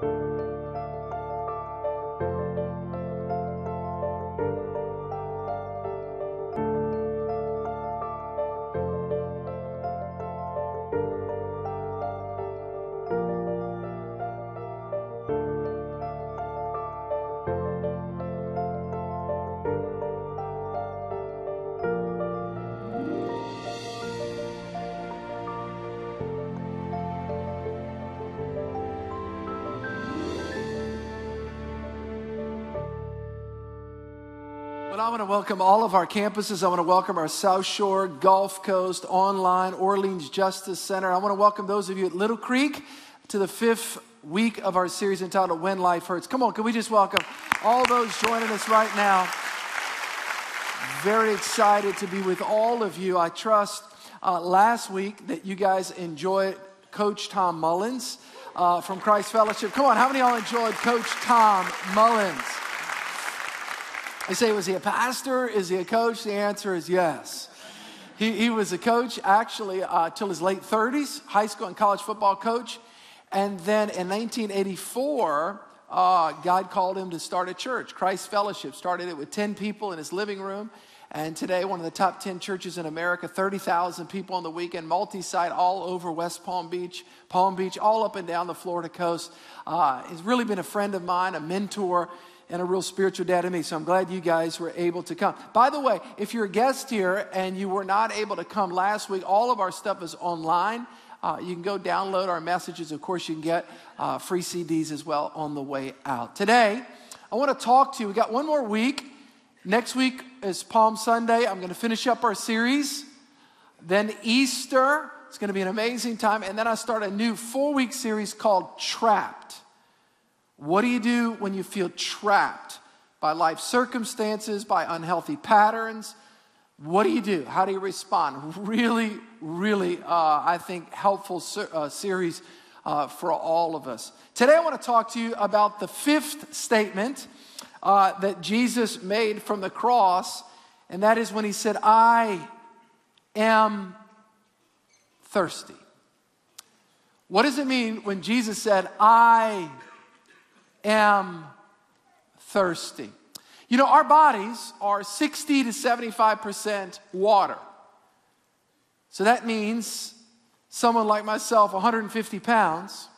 But I want to welcome all of our campuses. I want to welcome our South Shore, Gulf Coast, online, Orleans Justice Center. I want to welcome those of you at Little Creek to the fifth week of our series entitled When Life Hurts. Come on, can we just welcome all those joining us right now? Very excited to be with all of you. I trust uh, last week that you guys enjoyed Coach Tom Mullins uh, from Christ Fellowship. Come on, how many of y'all enjoyed Coach Tom Mullins? You say, was he a pastor? Is he a coach? The answer is yes. He, he was a coach actually uh, till his late 30s, high school and college football coach. And then in 1984, uh, God called him to start a church. Christ Fellowship started it with 10 people in his living room. And today, one of the top 10 churches in America, 30,000 people on the weekend, multi site all over West Palm Beach, Palm Beach, all up and down the Florida coast. Uh, he's really been a friend of mine, a mentor and a real spiritual dad to me. So I'm glad you guys were able to come. By the way, if you're a guest here and you were not able to come last week, all of our stuff is online. Uh, you can go download our messages. Of course, you can get uh, free CDs as well on the way out. Today, I want to talk to you. We got one more week. Next week is Palm Sunday. I'm going to finish up our series. Then Easter. It's going to be an amazing time. And then I start a new four week series called Trapped. What do you do when you feel trapped by life circumstances, by unhealthy patterns? What do you do? How do you respond? Really, really, uh, I think, helpful ser- uh, series uh, for all of us. Today, I want to talk to you about the fifth statement uh, that Jesus made from the cross, and that is when he said, I am thirsty. What does it mean when Jesus said, I am thirsty. You know, our bodies are 60 to 75% water. So that means someone like myself, 150 pounds.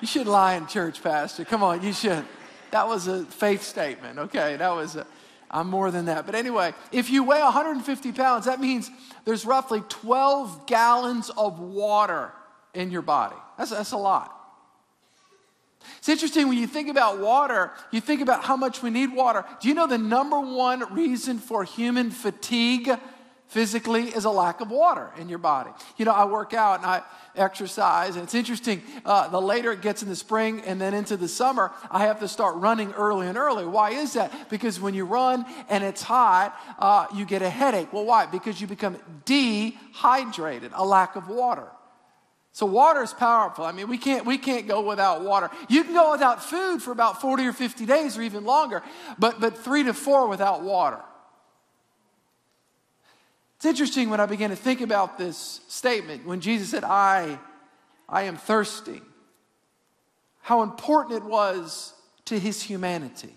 You should lie in church, Pastor. Come on, you should. That was a faith statement, okay? That was a, I'm more than that. But anyway, if you weigh 150 pounds, that means there's roughly 12 gallons of water in your body. That's, that's a lot. It's interesting when you think about water, you think about how much we need water. Do you know the number one reason for human fatigue physically is a lack of water in your body? You know, I work out and I exercise, and it's interesting. Uh, the later it gets in the spring and then into the summer, I have to start running early and early. Why is that? Because when you run and it's hot, uh, you get a headache. Well, why? Because you become dehydrated, a lack of water. So water is powerful. I mean, we can't, we can't go without water. You can go without food for about 40 or 50 days or even longer, but, but three to four without water. It's interesting when I began to think about this statement, when Jesus said, I, I am thirsty, how important it was to his humanity.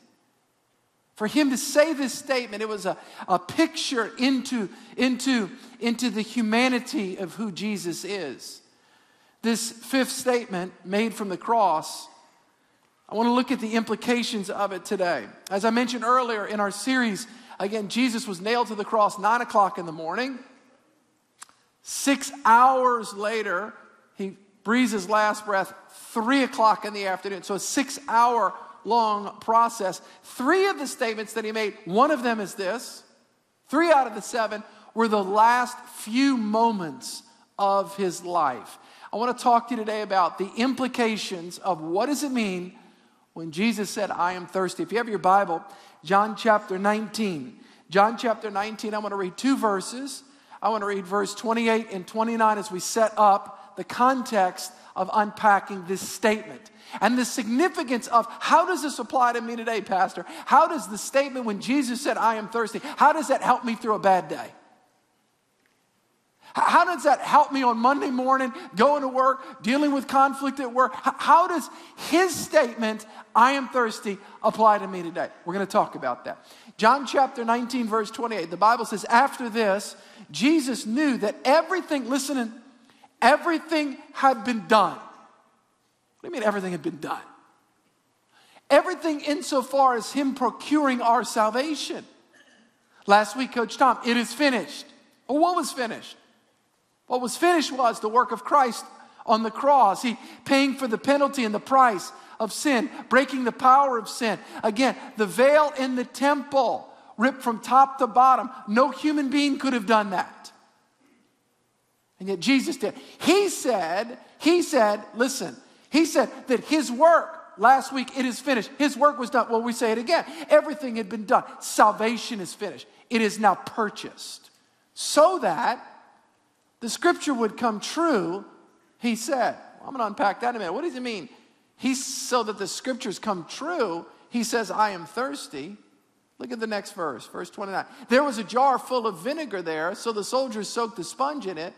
For him to say this statement, it was a, a picture into, into, into the humanity of who Jesus is. This fifth statement made from the cross, I want to look at the implications of it today. As I mentioned earlier in our series, again, Jesus was nailed to the cross nine o'clock in the morning. Six hours later, he breathes his last breath three o'clock in the afternoon. So a six hour long process. Three of the statements that he made, one of them is this three out of the seven were the last few moments of his life. I want to talk to you today about the implications of what does it mean when Jesus said, I am thirsty. If you have your Bible, John chapter 19. John chapter 19, I want to read two verses. I want to read verse 28 and 29 as we set up the context of unpacking this statement and the significance of how does this apply to me today, Pastor? How does the statement when Jesus said, I am thirsty, how does that help me through a bad day? How does that help me on Monday morning, going to work, dealing with conflict at work? How does his statement, I am thirsty, apply to me today? We're going to talk about that. John chapter 19, verse 28, the Bible says, After this, Jesus knew that everything, listen, everything had been done. What do you mean everything had been done? Everything insofar as Him procuring our salvation. Last week, Coach Tom, it is finished. Well, what was finished? What was finished was the work of Christ on the cross. He paying for the penalty and the price of sin, breaking the power of sin. Again, the veil in the temple ripped from top to bottom. No human being could have done that. And yet Jesus did. He said, He said, listen, He said that His work, last week, it is finished. His work was done. Well, we say it again. Everything had been done. Salvation is finished. It is now purchased. So that the scripture would come true, he said. Well, I'm going to unpack that in a minute. What does he mean? He's so that the scriptures come true, he says, I am thirsty. Look at the next verse, verse 29. There was a jar full of vinegar there, so the soldiers soaked the sponge in it,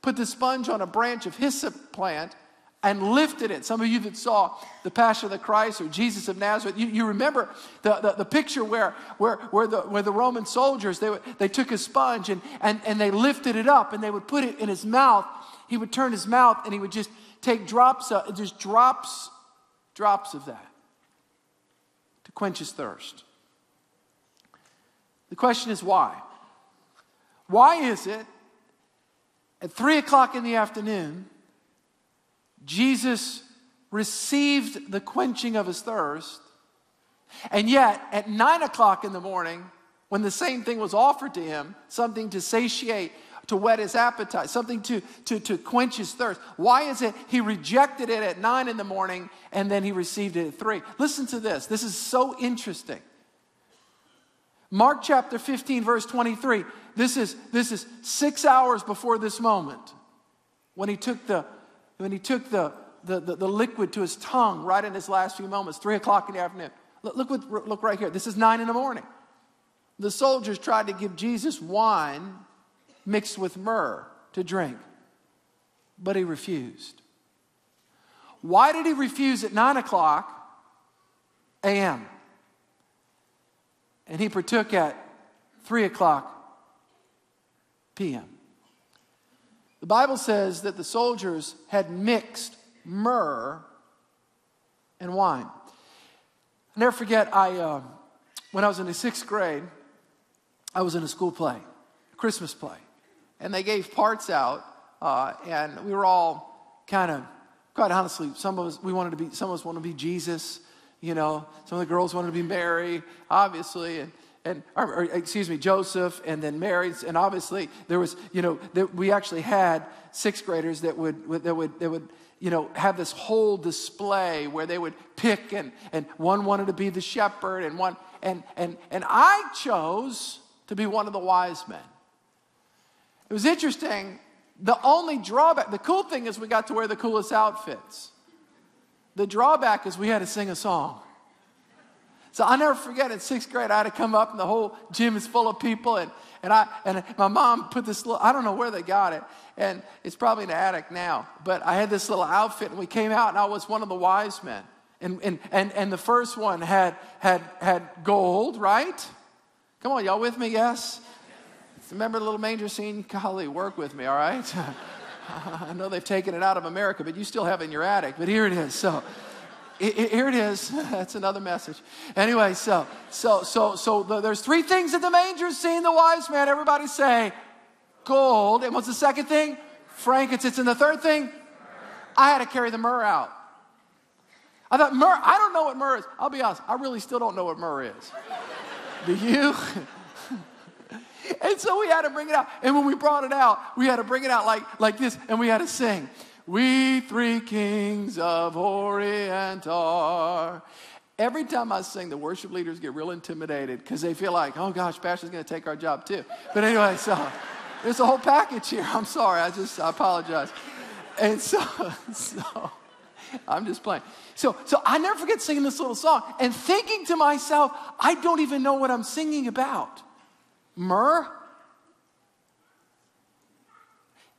put the sponge on a branch of hyssop plant, and lifted it. Some of you that saw the Passion of the Christ or Jesus of Nazareth, you, you remember the, the, the, picture where, where, where, the, where the Roman soldiers, they, they took a sponge and, and, and they lifted it up and they would put it in his mouth. He would turn his mouth and he would just take drops, of, just drops, drops of that to quench his thirst. The question is why? Why is it at three o'clock in the afternoon Jesus received the quenching of his thirst. And yet, at nine o'clock in the morning, when the same thing was offered to him, something to satiate, to whet his appetite, something to, to, to quench his thirst, why is it he rejected it at nine in the morning and then he received it at three? Listen to this. This is so interesting. Mark chapter 15, verse 23. This is, this is six hours before this moment when he took the when he took the, the, the, the, liquid to his tongue right in his last few moments, three o'clock in the afternoon. Look, look, look right here. This is nine in the morning. The soldiers tried to give Jesus wine mixed with myrrh to drink, but he refused. Why did he refuse at nine o'clock a.m.? And he partook at three o'clock p.m. The Bible says that the soldiers had mixed myrrh and wine. i never forget, I, uh, when I was in the sixth grade, I was in a school play, a Christmas play, and they gave parts out, uh, and we were all kind of, quite honestly, some of us, we wanted to be, some of us wanted to be Jesus, you know, some of the girls wanted to be Mary, obviously, and, and or, or, excuse me, Joseph, and then Mary, and obviously there was, you know, there, we actually had sixth graders that would that would that would you know have this whole display where they would pick and and one wanted to be the shepherd and one and and and I chose to be one of the wise men. It was interesting. The only drawback, the cool thing is we got to wear the coolest outfits. The drawback is we had to sing a song. So I never forget in sixth grade, I had to come up and the whole gym is full of people. And, and, I, and my mom put this little, I don't know where they got it. And it's probably in the attic now. But I had this little outfit and we came out and I was one of the wise men. And, and, and, and the first one had, had, had gold, right? Come on, y'all with me? Yes? Remember the little manger scene? Golly, work with me, all right? I know they've taken it out of America, but you still have it in your attic. But here it is. So, here it is. That's another message. Anyway, so so so so the, there's three things that the manger scene the wise man. Everybody say gold. And what's the second thing? Frankincense. And the third thing, I had to carry the myrrh out. I thought myrrh. I don't know what myrrh is. I'll be honest. I really still don't know what myrrh is. Do you? and so we had to bring it out. And when we brought it out, we had to bring it out like like this, and we had to sing. We three kings of Orient are. Every time I sing, the worship leaders get real intimidated because they feel like, oh gosh, Pastor's going to take our job too. But anyway, so there's a whole package here. I'm sorry. I just I apologize. And so, so I'm just playing. So, so I never forget singing this little song and thinking to myself, I don't even know what I'm singing about. Myrrh?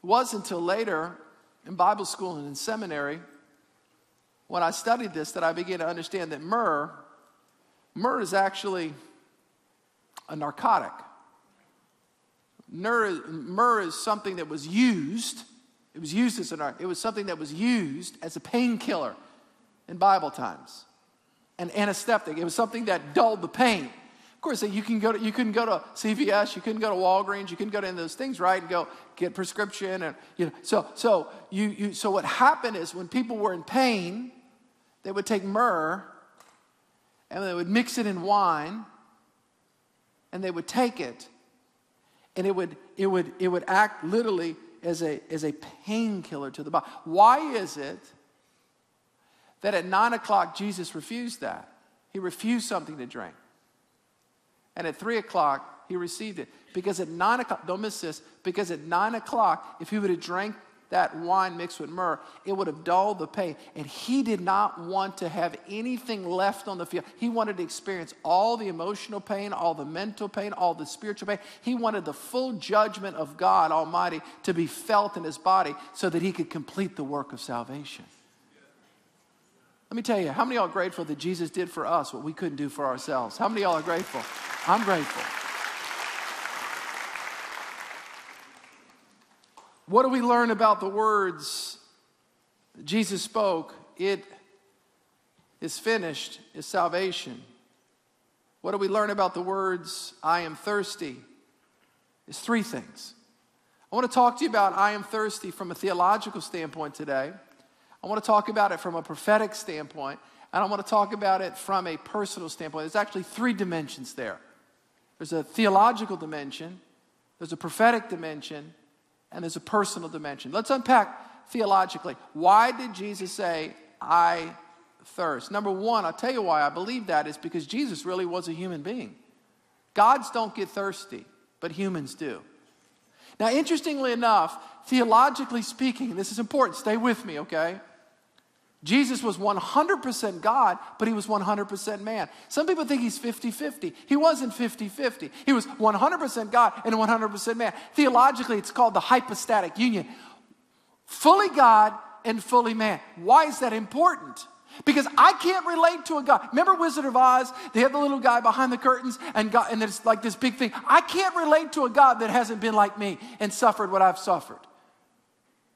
It wasn't until later in Bible school and in seminary when I studied this that I began to understand that myrrh, myrrh is actually a narcotic. Myrrh, is something that was used. It was used as an it was something that was used as a painkiller in Bible times. An anesthetic. It was something that dulled the pain. Of course, you can go to, you couldn't go to CVS, you couldn't go to Walgreens, you couldn't go to any of those things, right? And go get prescription and you know. So so you, you so what happened is when people were in pain, they would take myrrh and they would mix it in wine and they would take it and it would, it would, it would act literally as a, as a painkiller to the body. Why is it that at nine o'clock Jesus refused that? He refused something to drink. And at three o'clock, he received it. Because at nine o'clock, don't miss this, because at nine o'clock, if he would have drank that wine mixed with myrrh, it would have dulled the pain. And he did not want to have anything left on the field. He wanted to experience all the emotional pain, all the mental pain, all the spiritual pain. He wanted the full judgment of God Almighty to be felt in his body so that he could complete the work of salvation. Let me tell you, how many of y'all are grateful that Jesus did for us what we couldn't do for ourselves? How many of y'all are grateful? I'm grateful. What do we learn about the words Jesus spoke? It is finished, is salvation. What do we learn about the words, I am thirsty? Is three things. I want to talk to you about I am thirsty from a theological standpoint today. I want to talk about it from a prophetic standpoint, and I want to talk about it from a personal standpoint. There's actually three dimensions there there's a theological dimension, there's a prophetic dimension, and there's a personal dimension. Let's unpack theologically. Why did Jesus say, I thirst? Number one, I'll tell you why I believe that is because Jesus really was a human being. Gods don't get thirsty, but humans do. Now, interestingly enough, theologically speaking, this is important, stay with me, okay? Jesus was 100% God, but he was 100% man. Some people think he's 50 50. He wasn't 50 50. He was 100% God and 100% man. Theologically, it's called the hypostatic union fully God and fully man. Why is that important? Because I can't relate to a God. Remember Wizard of Oz? They have the little guy behind the curtains and God, and it's like this big thing. I can't relate to a God that hasn't been like me and suffered what I've suffered.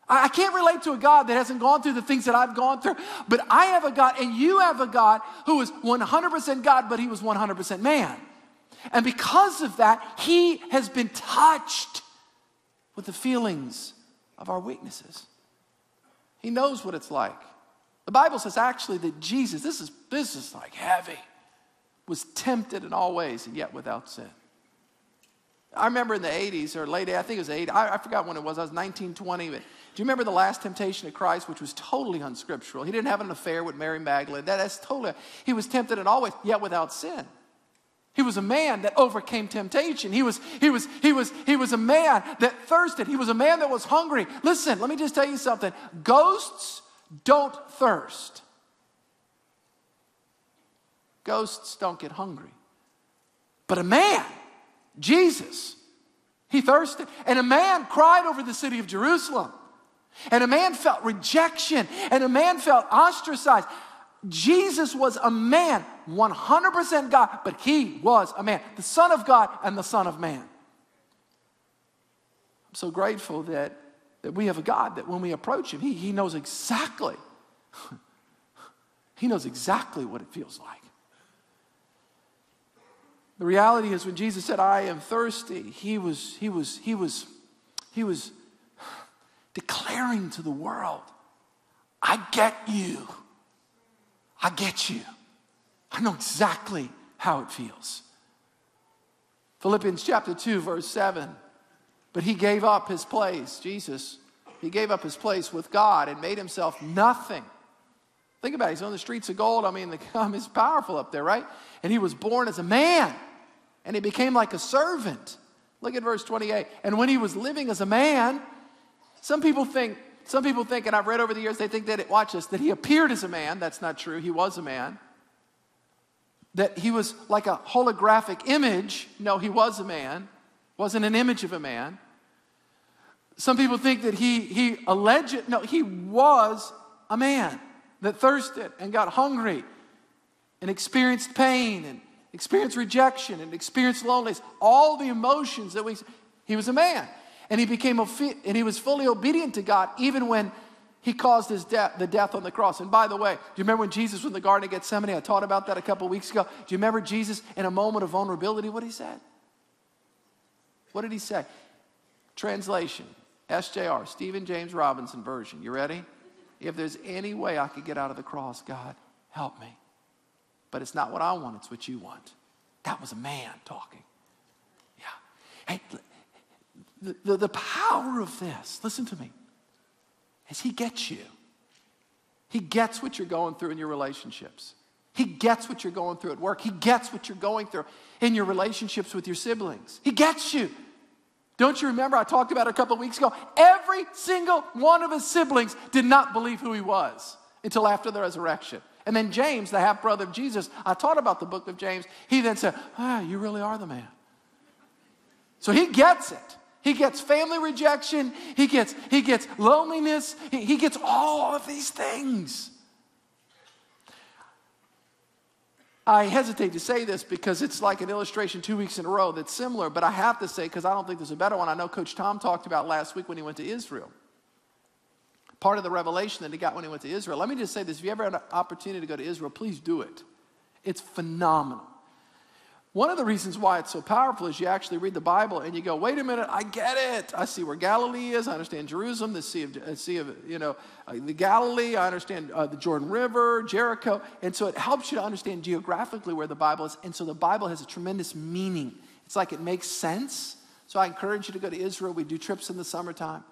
I can't relate to a God that hasn't gone through the things that I've gone through, but I have a God and you have a God who is 100% God, but he was 100% man. And because of that, he has been touched with the feelings of our weaknesses. He knows what it's like. The Bible says actually that Jesus, this is, this is like heavy, was tempted in all ways and yet without sin. I remember in the 80s or late, I think it was 80, I, I forgot when it was, I was 19, 20, but do you remember the last temptation of Christ, which was totally unscriptural? He didn't have an affair with Mary Magdalene. That, that's totally, he was tempted in all ways, yet without sin. He was a man that overcame temptation. He was, he, was, he, was, he was a man that thirsted. He was a man that was hungry. Listen, let me just tell you something. Ghosts don't thirst. Ghosts don't get hungry. But a man, Jesus, he thirsted. And a man cried over the city of Jerusalem. And a man felt rejection, and a man felt ostracized. Jesus was a man, 100% God, but he was a man, the Son of God and the Son of Man. I'm so grateful that, that we have a God that when we approach him, he, he knows exactly, he knows exactly what it feels like. The reality is when Jesus said, I am thirsty, he was, he was, he was, he was declaring to the world, I get you. I get you. I know exactly how it feels. Philippians chapter 2, verse 7. But he gave up his place, Jesus, he gave up his place with God and made himself nothing. Think about it. He's on the streets of gold. I mean, the um, is powerful up there, right? And he was born as a man and he became like a servant. Look at verse 28. And when he was living as a man, some people think, some people think, and I've read over the years, they think that, it, watch this, that he appeared as a man. That's not true. He was a man. That he was like a holographic image. No, he was a man. Wasn't an image of a man. Some people think that he, he alleged, no, he was a man that thirsted and got hungry and experienced pain and experienced rejection and experienced loneliness. All the emotions that we, he was a man. And he became, and he was fully obedient to God even when he caused his death, the death on the cross. And by the way, do you remember when Jesus was in the Garden of Gethsemane? I taught about that a couple weeks ago. Do you remember Jesus in a moment of vulnerability? What he said? What did he say? Translation SJR, Stephen James Robinson version. You ready? If there's any way I could get out of the cross, God, help me. But it's not what I want, it's what you want. That was a man talking. Yeah. Hey, the, the, power of this, listen to me, is He gets you. He gets what you're going through in your relationships. He gets what you're going through at work. He gets what you're going through in your relationships with your siblings. He gets you. Don't you remember? I talked about a couple of weeks ago. Every single one of his siblings did not believe who he was until after the resurrection. And then James, the half brother of Jesus, I taught about the book of James. He then said, Ah, you really are the man. So he gets it. He gets family rejection. He gets, he gets loneliness. He, he gets all of these things. I hesitate to say this because it's like an illustration two weeks in a row that's similar, but I have to say because I don't think there's a better one. I know Coach Tom talked about last week when he went to Israel. Part of the revelation that he got when he went to Israel. Let me just say this if you ever had an opportunity to go to Israel, please do it. It's phenomenal. One of the reasons why it's so powerful is you actually read the Bible and you go, wait a minute, I get it. I see where Galilee is. I understand Jerusalem, the Sea of, uh, sea of you know, uh, the Galilee. I understand uh, the Jordan River, Jericho. And so it helps you to understand geographically where the Bible is. And so the Bible has a tremendous meaning. It's like it makes sense. So I encourage you to go to Israel. We do trips in the summertime.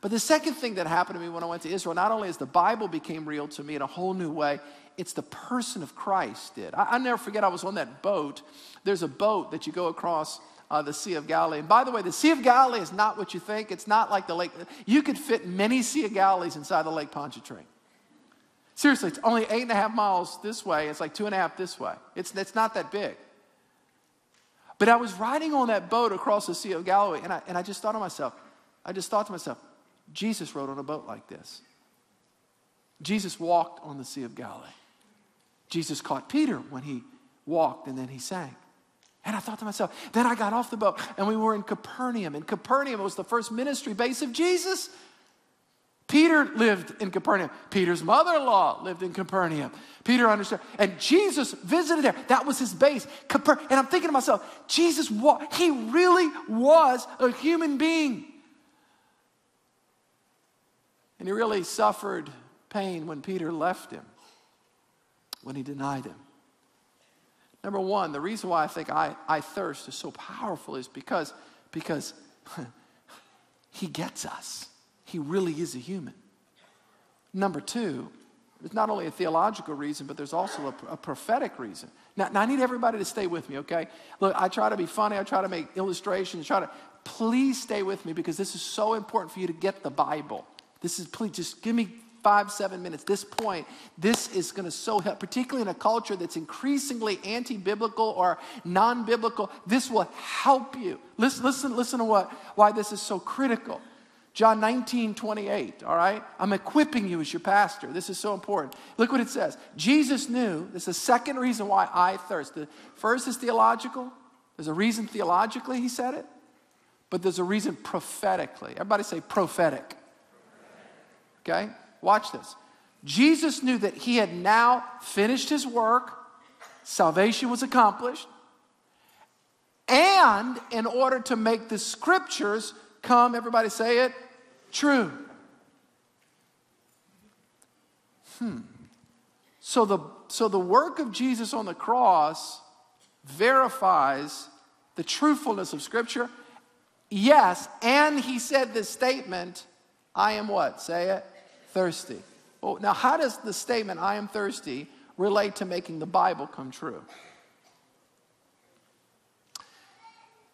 But the second thing that happened to me when I went to Israel, not only is the Bible became real to me in a whole new way, it's the person of Christ did. I, never forget, I was on that boat. There's a boat that you go across uh, the Sea of Galilee. And by the way, the Sea of Galilee is not what you think. It's not like the lake. You could fit many Sea of Galilees inside the Lake Pontchartrain. Seriously, it's only eight and a half miles this way. It's like two and a half this way. It's, it's not that big. But I was riding on that boat across the Sea of Galilee, and I, and I just thought to myself, I just thought to myself, Jesus rode on a boat like this. Jesus walked on the Sea of Galilee. Jesus caught Peter when he walked and then he sank. And I thought to myself, then I got off the boat and we were in Capernaum. And Capernaum was the first ministry base of Jesus. Peter lived in Capernaum. Peter's mother in law lived in Capernaum. Peter understood. And Jesus visited there. That was his base. Caper- and I'm thinking to myself, Jesus, he really was a human being. And he really suffered pain when Peter left him when he denied him. Number one, the reason why I think I, I thirst is so powerful is because, because he gets us. He really is a human. Number two, there's not only a theological reason, but there's also a, a prophetic reason. Now, now, I need everybody to stay with me, okay? Look, I try to be funny, I try to make illustrations, try to, please stay with me because this is so important for you to get the Bible. This is, please, just give me five, seven minutes, this point, this is going to so help, particularly in a culture that's increasingly anti biblical or non biblical. This will help you. Listen, listen, listen to what, why this is so critical. John 19, 28, all right? I'm equipping you as your pastor. This is so important. Look what it says. Jesus knew, this is the second reason why I thirst. The first is theological. There's a reason theologically he said it, but there's a reason prophetically. Everybody say prophetic. Okay? Watch this. Jesus knew that he had now finished his work, salvation was accomplished, and in order to make the scriptures come, everybody say it, true. Hmm. So the, so the work of Jesus on the cross verifies the truthfulness of Scripture. Yes, and he said this statement I am what? Say it thirsty. Well, now, how does the statement, I am thirsty, relate to making the Bible come true?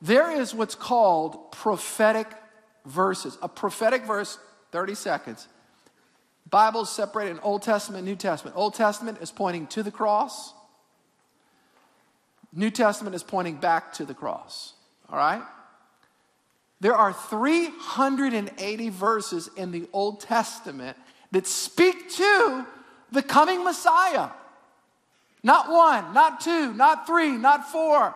There is what's called prophetic verses. A prophetic verse, 30 seconds. Bible's separated in Old Testament New Testament. Old Testament is pointing to the cross. New Testament is pointing back to the cross. All right? There are 380 verses in the Old Testament that speak to the coming Messiah. Not one, not two, not three, not four,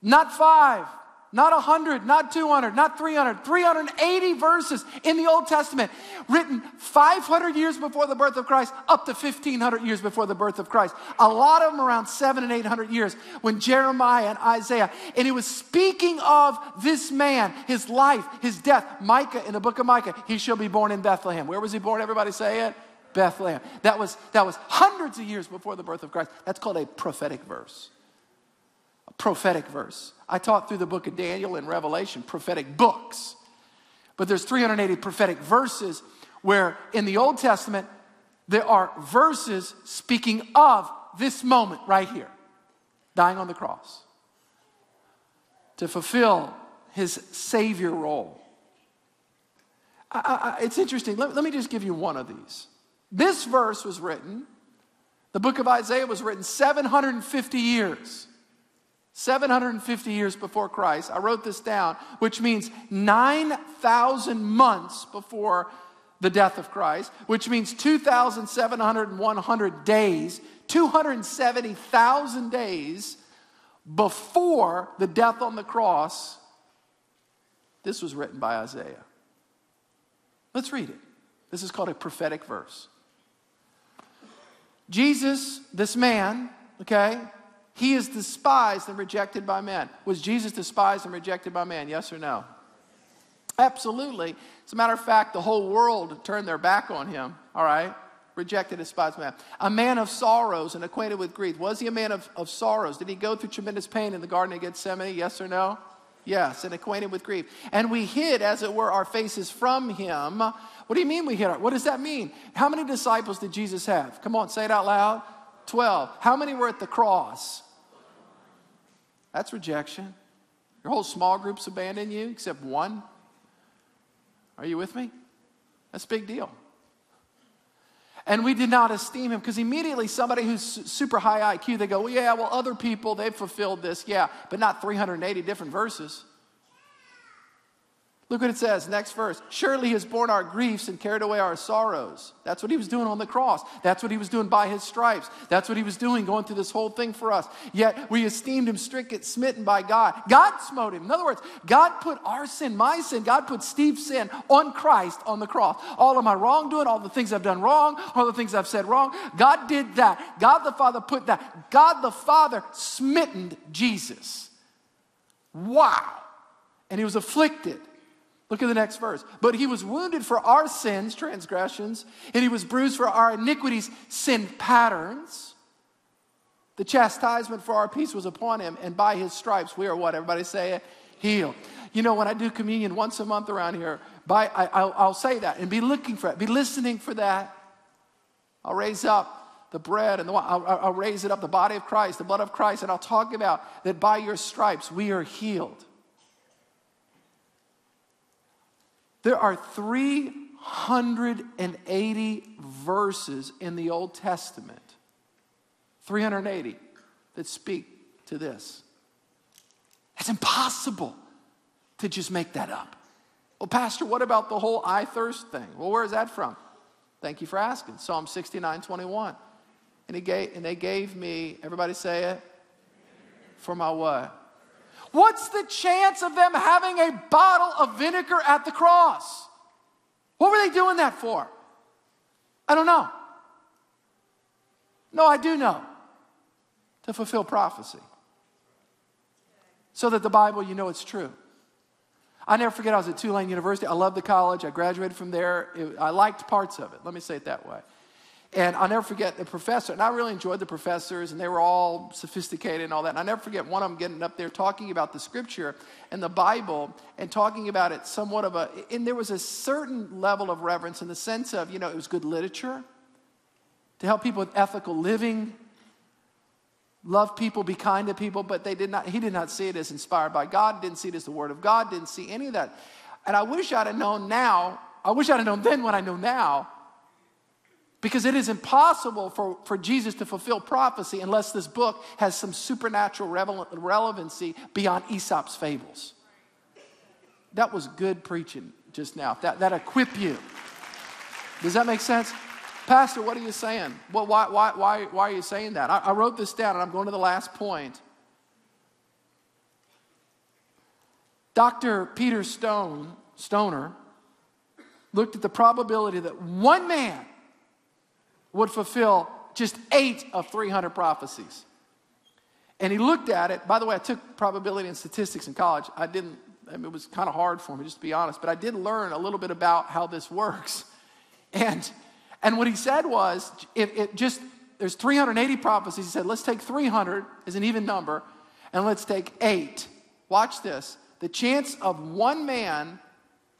not five, not 100, not 200, not 300, 380 verses in the Old Testament, written 500 years before the birth of Christ, up to 1500 years before the birth of Christ. A lot of them around seven and 800 years when Jeremiah and Isaiah, and he was speaking of this man, his life, his death. Micah, in the book of Micah, he shall be born in Bethlehem. Where was he born? Everybody say it. Bethlehem. That was, that was hundreds of years before the birth of Christ. That's called a prophetic verse A prophetic verse. I taught through the book of Daniel and Revelation, prophetic books. But there's 380 prophetic verses where in the Old Testament there are verses speaking of this moment right here, dying on the cross to fulfill his savior role. I, I, it's interesting. Let, let me just give you one of these. This verse was written, the book of Isaiah was written 750 years 750 years before Christ. I wrote this down, which means 9,000 months before the death of Christ, which means 2,700 days, 270,000 days before the death on the cross. This was written by Isaiah. Let's read it. This is called a prophetic verse. Jesus, this man, okay, he is despised and rejected by men. Was Jesus despised and rejected by man? Yes or no? Absolutely. As a matter of fact, the whole world turned their back on him, all right? Rejected, despised man. A man of sorrows and acquainted with grief. Was he a man of, of sorrows? Did he go through tremendous pain in the Garden of Gethsemane? Yes or no? Yes, and acquainted with grief. And we hid, as it were, our faces from him. What do you mean we hid? Our, what does that mean? How many disciples did Jesus have? Come on, say it out loud. Twelve. How many were at the cross? That's rejection. Your whole small group's abandoned you except one. Are you with me? That's a big deal. And we did not esteem him because immediately somebody who's super high IQ, they go, well, yeah, well, other people, they've fulfilled this. Yeah, but not 380 different verses. Look what it says, next verse. Surely he has borne our griefs and carried away our sorrows. That's what he was doing on the cross. That's what he was doing by his stripes. That's what he was doing going through this whole thing for us. Yet we esteemed him stricken, smitten by God. God smote him. In other words, God put our sin, my sin, God put Steve's sin on Christ on the cross. All of my wrongdoing, all the things I've done wrong, all the things I've said wrong, God did that. God the Father put that. God the Father smitten Jesus. Wow. And he was afflicted Look at the next verse. But he was wounded for our sins, transgressions, and he was bruised for our iniquities, sin patterns. The chastisement for our peace was upon him, and by his stripes we are what? Everybody say it? Healed. You know, when I do communion once a month around here, by, I, will say that and be looking for it, be listening for that. I'll raise up the bread and the I'll, I'll raise it up, the body of Christ, the blood of Christ, and I'll talk about that by your stripes we are healed. There are 380 verses in the Old Testament, 380 that speak to this. It's impossible to just make that up. Well, Pastor, what about the whole I thirst thing? Well, where is that from? Thank you for asking. Psalm 69 21. And, he gave, and they gave me, everybody say it, for my what? What's the chance of them having a bottle of vinegar at the cross? What were they doing that for? I don't know. No, I do know. To fulfill prophecy. So that the Bible, you know it's true. I never forget, I was at Tulane University. I loved the college. I graduated from there. It, I liked parts of it. Let me say it that way. And I'll never forget the professor, and I really enjoyed the professors, and they were all sophisticated and all that. And I never forget one of them getting up there talking about the scripture and the Bible and talking about it somewhat of a, and there was a certain level of reverence in the sense of, you know, it was good literature to help people with ethical living, love people, be kind to people, but they did not, he did not see it as inspired by God, didn't see it as the word of God, didn't see any of that. And I wish I'd have known now, I wish I'd have known then what I know now Because it is impossible for, for Jesus to fulfill prophecy unless this book has some supernatural relevancy beyond Aesop's fables. That was good preaching just now. That, that equip you. Does that make sense? Pastor, what are you saying? Well, why, why, why, why are you saying that? I, I wrote this down and I'm going to the last point. Dr. Peter Stone, Stoner looked at the probability that one man would fulfill just eight of 300 prophecies. And he looked at it. By the way, I took probability and statistics in college. I didn't, I mean, it was kind of hard for me, just to be honest, but I did learn a little bit about how this works. And, and what he said was, if it just, there's 380 prophecies. He said, let's take 300 as an even number, and let's take eight. Watch this. The chance of one man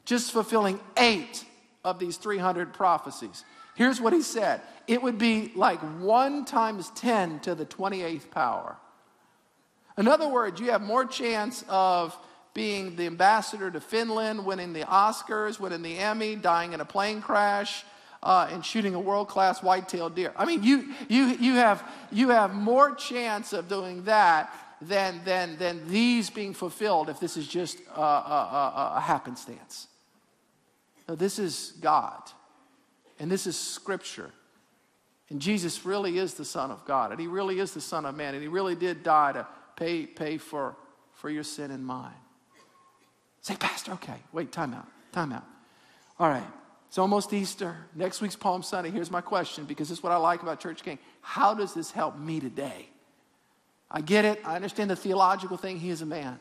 just fulfilling eight of these 300 prophecies. Here's what he said it would be like 1 times 10 to the 28th power. In other words, you have more chance of being the ambassador to Finland, winning the Oscars, winning the Emmy, dying in a plane crash, uh, and shooting a world class white-tailed deer. I mean, you, you, you, have, you have more chance of doing that than, than, than these being fulfilled if this is just a, a, a, a happenstance. This is God, and this is Scripture. And Jesus really is the Son of God, and He really is the Son of Man, and He really did die to pay, pay for, for your sin and mine. Say, Pastor, okay, wait, time out, time out. All right, it's almost Easter. Next week's Palm Sunday. Here's my question because this is what I like about Church King. How does this help me today? I get it. I understand the theological thing. He is a man.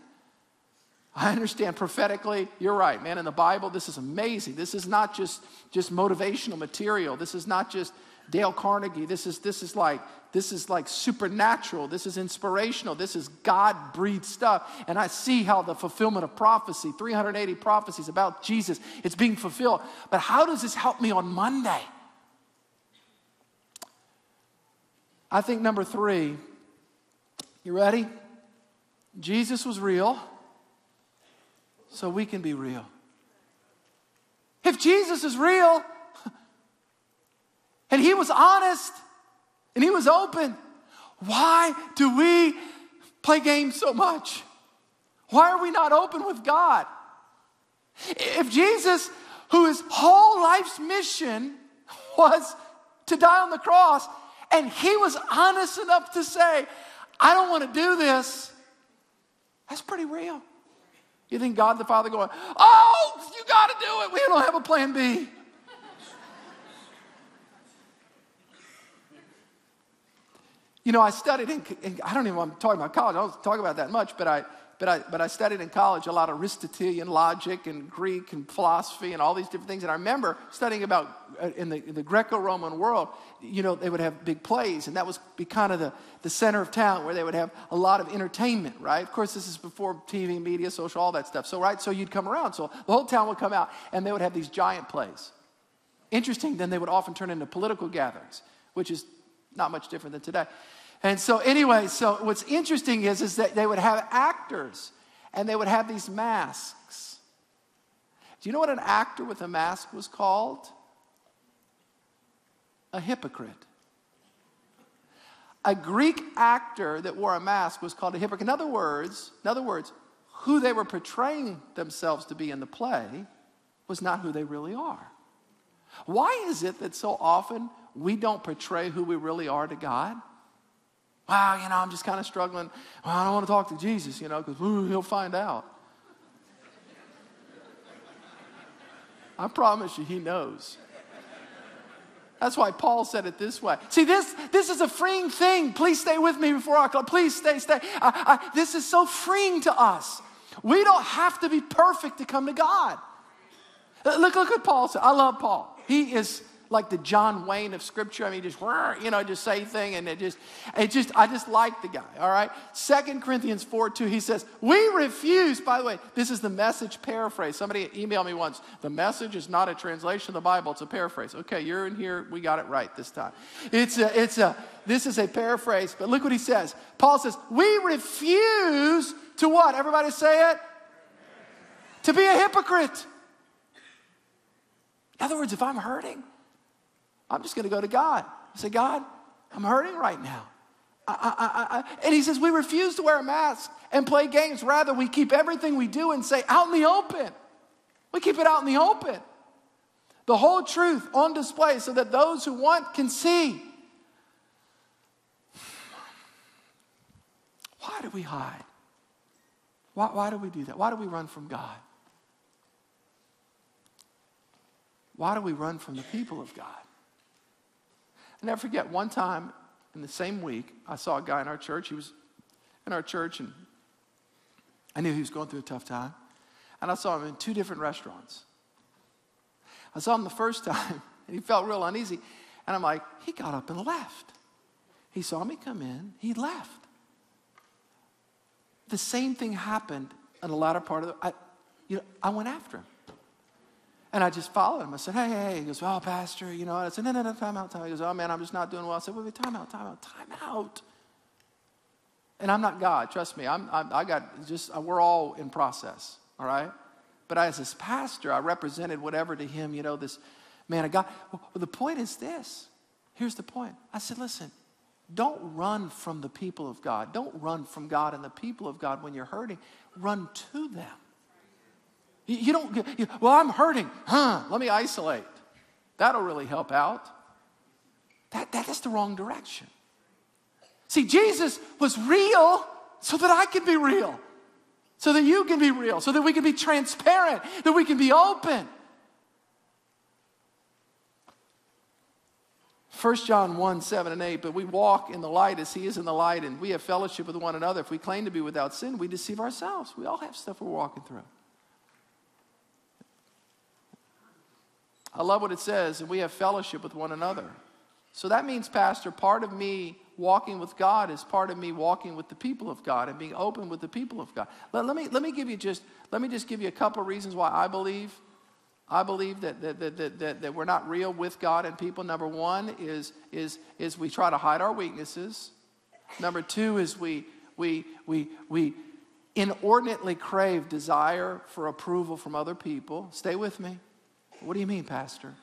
I understand prophetically, you're right, man. In the Bible, this is amazing. This is not just, just motivational material. This is not just Dale Carnegie. This is, this is like this is like supernatural. This is inspirational. This is God breathed stuff. And I see how the fulfillment of prophecy, 380 prophecies about Jesus, it's being fulfilled. But how does this help me on Monday? I think number three, you ready? Jesus was real, so we can be real. If Jesus is real and he was honest and he was open, why do we play games so much? Why are we not open with God? If Jesus, who his whole life's mission was to die on the cross, and he was honest enough to say, I don't want to do this. That's pretty real. You think God the Father going, Oh, you got to do it. We don't have a plan B. you know, I studied in, in, I don't even want to talk about college. I don't talk about that much, but I, but I, but I studied in college a lot of Aristotelian logic and Greek and philosophy and all these different things. And I remember studying about uh, in the, in the Greco-Roman world, you know, they would have big plays, and that was be kind of the, the center of town where they would have a lot of entertainment, right? Of course, this is before TV, media, social, all that stuff. So, right, so you'd come around. So the whole town would come out, and they would have these giant plays. Interesting, then they would often turn into political gatherings, which is not much different than today. And so, anyway, so what's interesting is, is that they would have actors and they would have these masks. Do you know what an actor with a mask was called? A hypocrite. A Greek actor that wore a mask was called a hypocrite. In other words, in other words, who they were portraying themselves to be in the play was not who they really are. Why is it that so often we don't portray who we really are to God? Wow, you know, I'm just kind of struggling. Well, I don't want to talk to Jesus, you know, because he'll find out. I promise you, he knows. That's why Paul said it this way. See, this, this is a freeing thing. Please stay with me before I close. Please stay, stay. I, I, this is so freeing to us. We don't have to be perfect to come to God. Look, look what Paul said. I love Paul. He is like the John Wayne of Scripture. I mean, just you know, just say thing, and it just, it just, I just like the guy. All right. Second Corinthians four two, he says, "We refuse." By the way, this is the message paraphrase. Somebody emailed me once. The message is not a translation of the Bible; it's a paraphrase. Okay, you're in here. We got it right this time. It's a, it's a. This is a paraphrase, but look what he says. Paul says, "We refuse to what? Everybody say it. To be a hypocrite." In other words, if I'm hurting, I'm just going to go to God. I say, God, I'm hurting right now. I, I, and he says, We refuse to wear a mask and play games. Rather, we keep everything we do and say out in the open. We keep it out in the open. The whole truth on display so that those who want can see. Why do we hide? Why, why do we do that? Why do we run from God? Why do we run from the people of God? I never forget one time in the same week, I saw a guy in our church. He was in our church, and I knew he was going through a tough time. And I saw him in two different restaurants. I saw him the first time, and he felt real uneasy. And I'm like, he got up and left. He saw me come in, he left. The same thing happened in the latter part of the, I, you know, I went after him. And I just followed him. I said, hey, hey, hey. He goes, oh, Pastor, you know. I said, no, no, no, time out, time out. He goes, oh, man, I'm just not doing well. I said, wait, wait, time out, time out, time out. And I'm not God, trust me. I'm, I'm, I got just, uh, we're all in process, all right? But as his pastor, I represented whatever to him, you know, this man of God. Well, the point is this. Here's the point. I said, listen, don't run from the people of God. Don't run from God and the people of God when you're hurting. Run to them. You don't, you, well, I'm hurting. Huh, let me isolate. That'll really help out. That, that is the wrong direction. See, Jesus was real so that I could be real, so that you can be real, so that we can be transparent, that we can be open. 1 John 1 7 and 8, but we walk in the light as he is in the light, and we have fellowship with one another. If we claim to be without sin, we deceive ourselves. We all have stuff we're walking through. I love what it says, and we have fellowship with one another. So that means, Pastor, part of me walking with God is part of me walking with the people of God and being open with the people of God. Let, let me, let me give you just, let me just give you a couple of reasons why I believe. I believe that, that, that, that, that, we're not real with God and people. Number one is, is, is we try to hide our weaknesses. Number two is we, we, we, we inordinately crave desire for approval from other people. Stay with me. What do you mean, Pastor?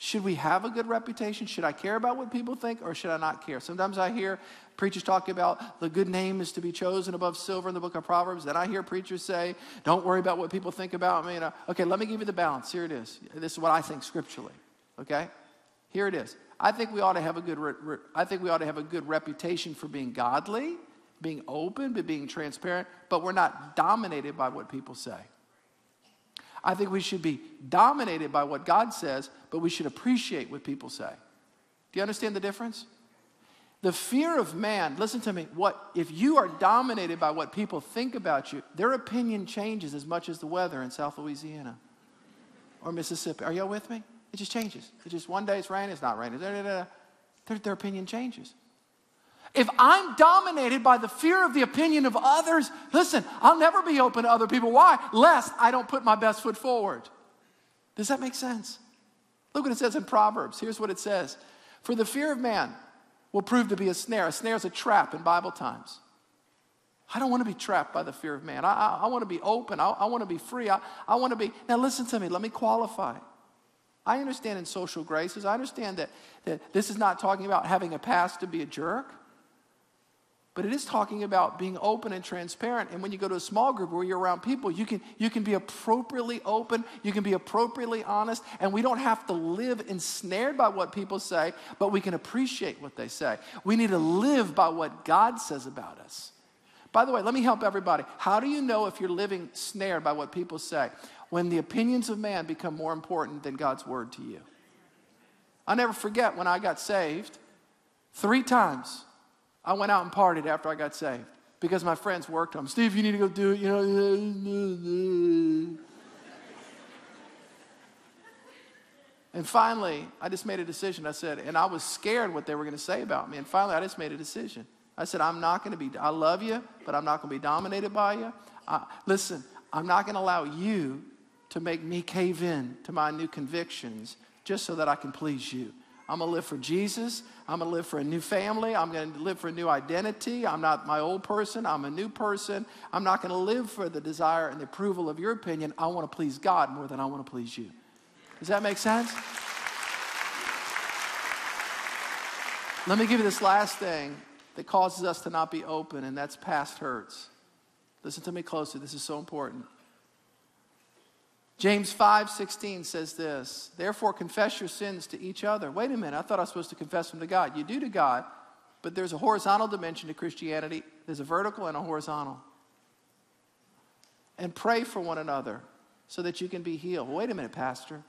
Should we have a good reputation? Should I care about what people think or should I not care? Sometimes I hear preachers talking about the good name is to be chosen above silver in the book of Proverbs. Then I hear preachers say, don't worry about what people think about me. okay, let me give you the balance. Here it is. This is what I think scripturally. Okay? Here it is. I think we ought to have a good, re- I think we ought to have a good reputation for being godly, being open, but being transparent, but we're not dominated by what people say. I think we should be dominated by what God says, but we should appreciate what people say. Do you understand the difference? The fear of man, listen to me, what if you are dominated by what people think about you, their opinion changes as much as the weather in South Louisiana or Mississippi. Are y'all with me? It just changes. It just one day it's raining, it's not raining. Their, their opinion changes. If I'm dominated by the fear of the opinion of others, listen, I'll never be open to other people. Why? Lest I don't put my best foot forward. Does that make sense? Look what it says in Proverbs. Here's what it says For the fear of man will prove to be a snare. A snare is a trap in Bible times. I don't want to be trapped by the fear of man. I, I, I want to be open. I, I want to be free. I, I want to be. Now, listen to me. Let me qualify. I understand in social graces, I understand that, that this is not talking about having a past to be a jerk but it is talking about being open and transparent. And when you go to a small group where you're around people, you can, you can be appropriately open, you can be appropriately honest, and we don't have to live ensnared by what people say, but we can appreciate what they say. We need to live by what God says about us. By the way, let me help everybody. How do you know if you're living snared by what people say? When the opinions of man become more important than God's word to you. i never forget when I got saved, three times I went out and partied after I got saved because my friends worked on me. Steve, you need to go do it. You know. and finally, I just made a decision. I said, and I was scared what they were going to say about me. And finally, I just made a decision. I said, I'm not going to be, I love you, but I'm not going to be dominated by you. I, listen, I'm not going to allow you to make me cave in to my new convictions just so that I can please you. I'm going to live for Jesus. I'm going to live for a new family. I'm going to live for a new identity. I'm not my old person. I'm a new person. I'm not going to live for the desire and the approval of your opinion. I want to please God more than I want to please you. Does that make sense? Let me give you this last thing that causes us to not be open, and that's past hurts. Listen to me closely. This is so important. James 5:16 says this Therefore, confess your sins to each other. Wait a minute, I thought I was supposed to confess them to God. You do to God, but there's a horizontal dimension to Christianity, there's a vertical and a horizontal. And pray for one another so that you can be healed. Wait a minute, Pastor.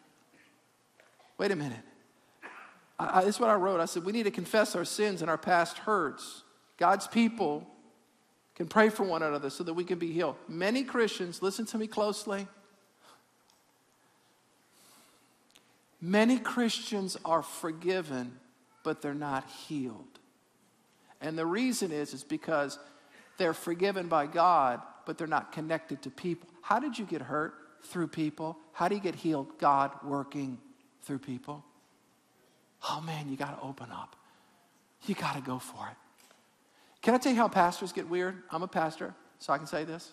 Wait a minute. I, I, this is what I wrote. I said, We need to confess our sins and our past hurts. God's people can pray for one another so that we can be healed. Many Christians, listen to me closely Many Christians are forgiven, but they're not healed. And the reason is, is because they're forgiven by God, but they're not connected to people. How did you get hurt? Through people. How do you get healed? God working through people. Oh man, you got to open up. You got to go for it. Can I tell you how pastors get weird? I'm a pastor, so I can say this.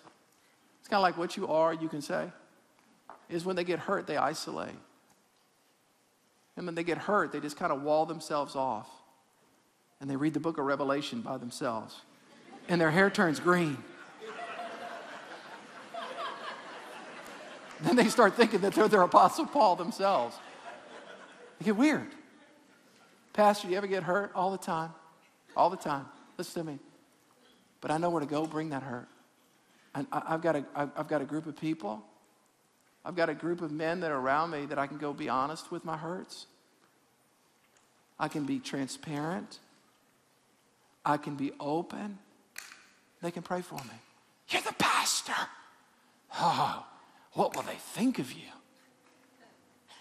It's kind of like what you are, you can say. Is when they get hurt, they isolate. And when they get hurt, they just kind of wall themselves off. And they read the book of Revelation by themselves. And their hair turns green. then they start thinking that they're their Apostle Paul themselves. They get weird. Pastor, you ever get hurt? All the time. All the time. Listen to me. But I know where to go bring that hurt. And I've got, a, I've got a group of people I've got a group of men that are around me that I can go be honest with my hurts. I can be transparent. I can be open. They can pray for me. You're the pastor. Oh, what will they think of you?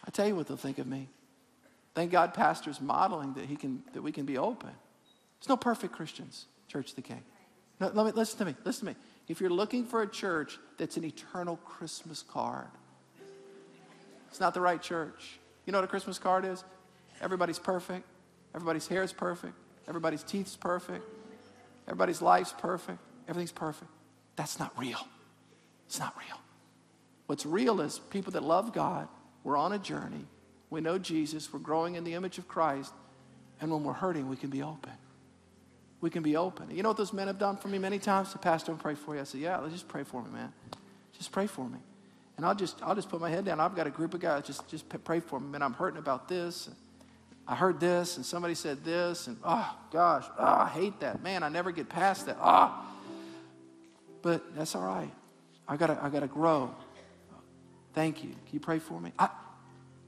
I tell you what they'll think of me. Thank God, pastor's modeling that he can that we can be open. There's no perfect Christians, Church of the King. No, let me listen to me. Listen to me. If you're looking for a church that's an eternal Christmas card, it's not the right church. You know what a Christmas card is? Everybody's perfect. Everybody's hair is perfect. Everybody's teeth is perfect. Everybody's life's perfect. Everything's perfect. That's not real. It's not real. What's real is people that love God, we're on a journey. We know Jesus. We're growing in the image of Christ. And when we're hurting, we can be open. We can be open. You know what those men have done for me many times? The pastor will pray for you. I said, Yeah, let's just pray for me, man. Just pray for me. And I'll just, I'll just put my head down. I've got a group of guys, just, just pray for me. Man, I'm hurting about this. I heard this, and somebody said this, and oh, gosh, oh, I hate that. Man, I never get past that. Ah. Oh. But that's all right. I gotta, I gotta grow. Thank you. Can you pray for me? I,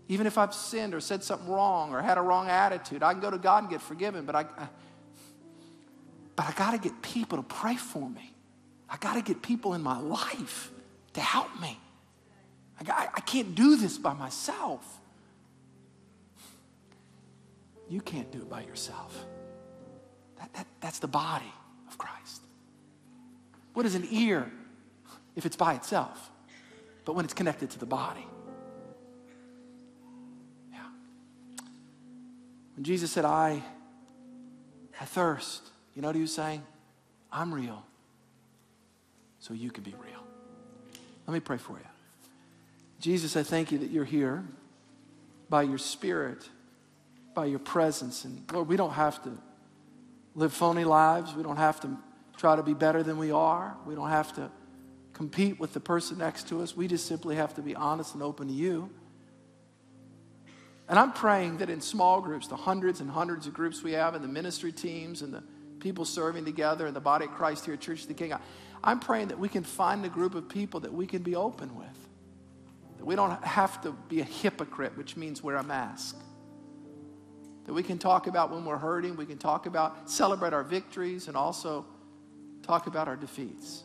even if I've sinned or said something wrong or had a wrong attitude, I can go to God and get forgiven. But I, I but I got to get people to pray for me. I got to get people in my life to help me. I, I can't do this by myself. You can't do it by yourself. That, that, that's the body of Christ. What is an ear if it's by itself? But when it's connected to the body. Yeah. When Jesus said, I, I thirst, you know what he was saying? I'm real, so you can be real. Let me pray for you. Jesus, I thank you that you're here by your Spirit, by your presence. And Lord, we don't have to live phony lives. We don't have to try to be better than we are. We don't have to compete with the person next to us. We just simply have to be honest and open to you. And I'm praying that in small groups, the hundreds and hundreds of groups we have, and the ministry teams, and the people serving together, and the body of Christ here at Church of the King, I'm praying that we can find a group of people that we can be open with. That we don't have to be a hypocrite, which means wear a mask. That we can talk about when we're hurting, we can talk about, celebrate our victories, and also talk about our defeats.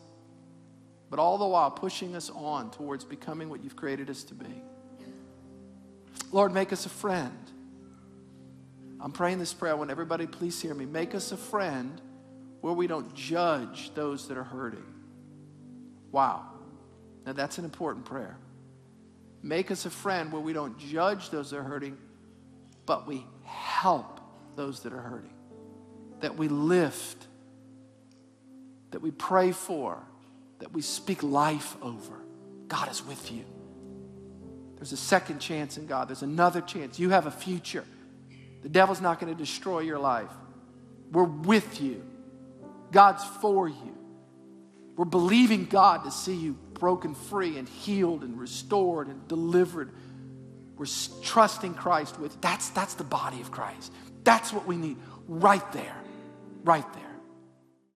But all the while pushing us on towards becoming what you've created us to be. Lord, make us a friend. I'm praying this prayer. I want everybody, please hear me. Make us a friend where we don't judge those that are hurting. Wow. Now, that's an important prayer. Make us a friend where we don't judge those that are hurting, but we help those that are hurting. That we lift, that we pray for, that we speak life over. God is with you. There's a second chance in God, there's another chance. You have a future. The devil's not going to destroy your life. We're with you. God's for you. We're believing God to see you broken free and healed and restored and delivered. We're trusting Christ with that's that's the body of Christ. That's what we need right there. Right there.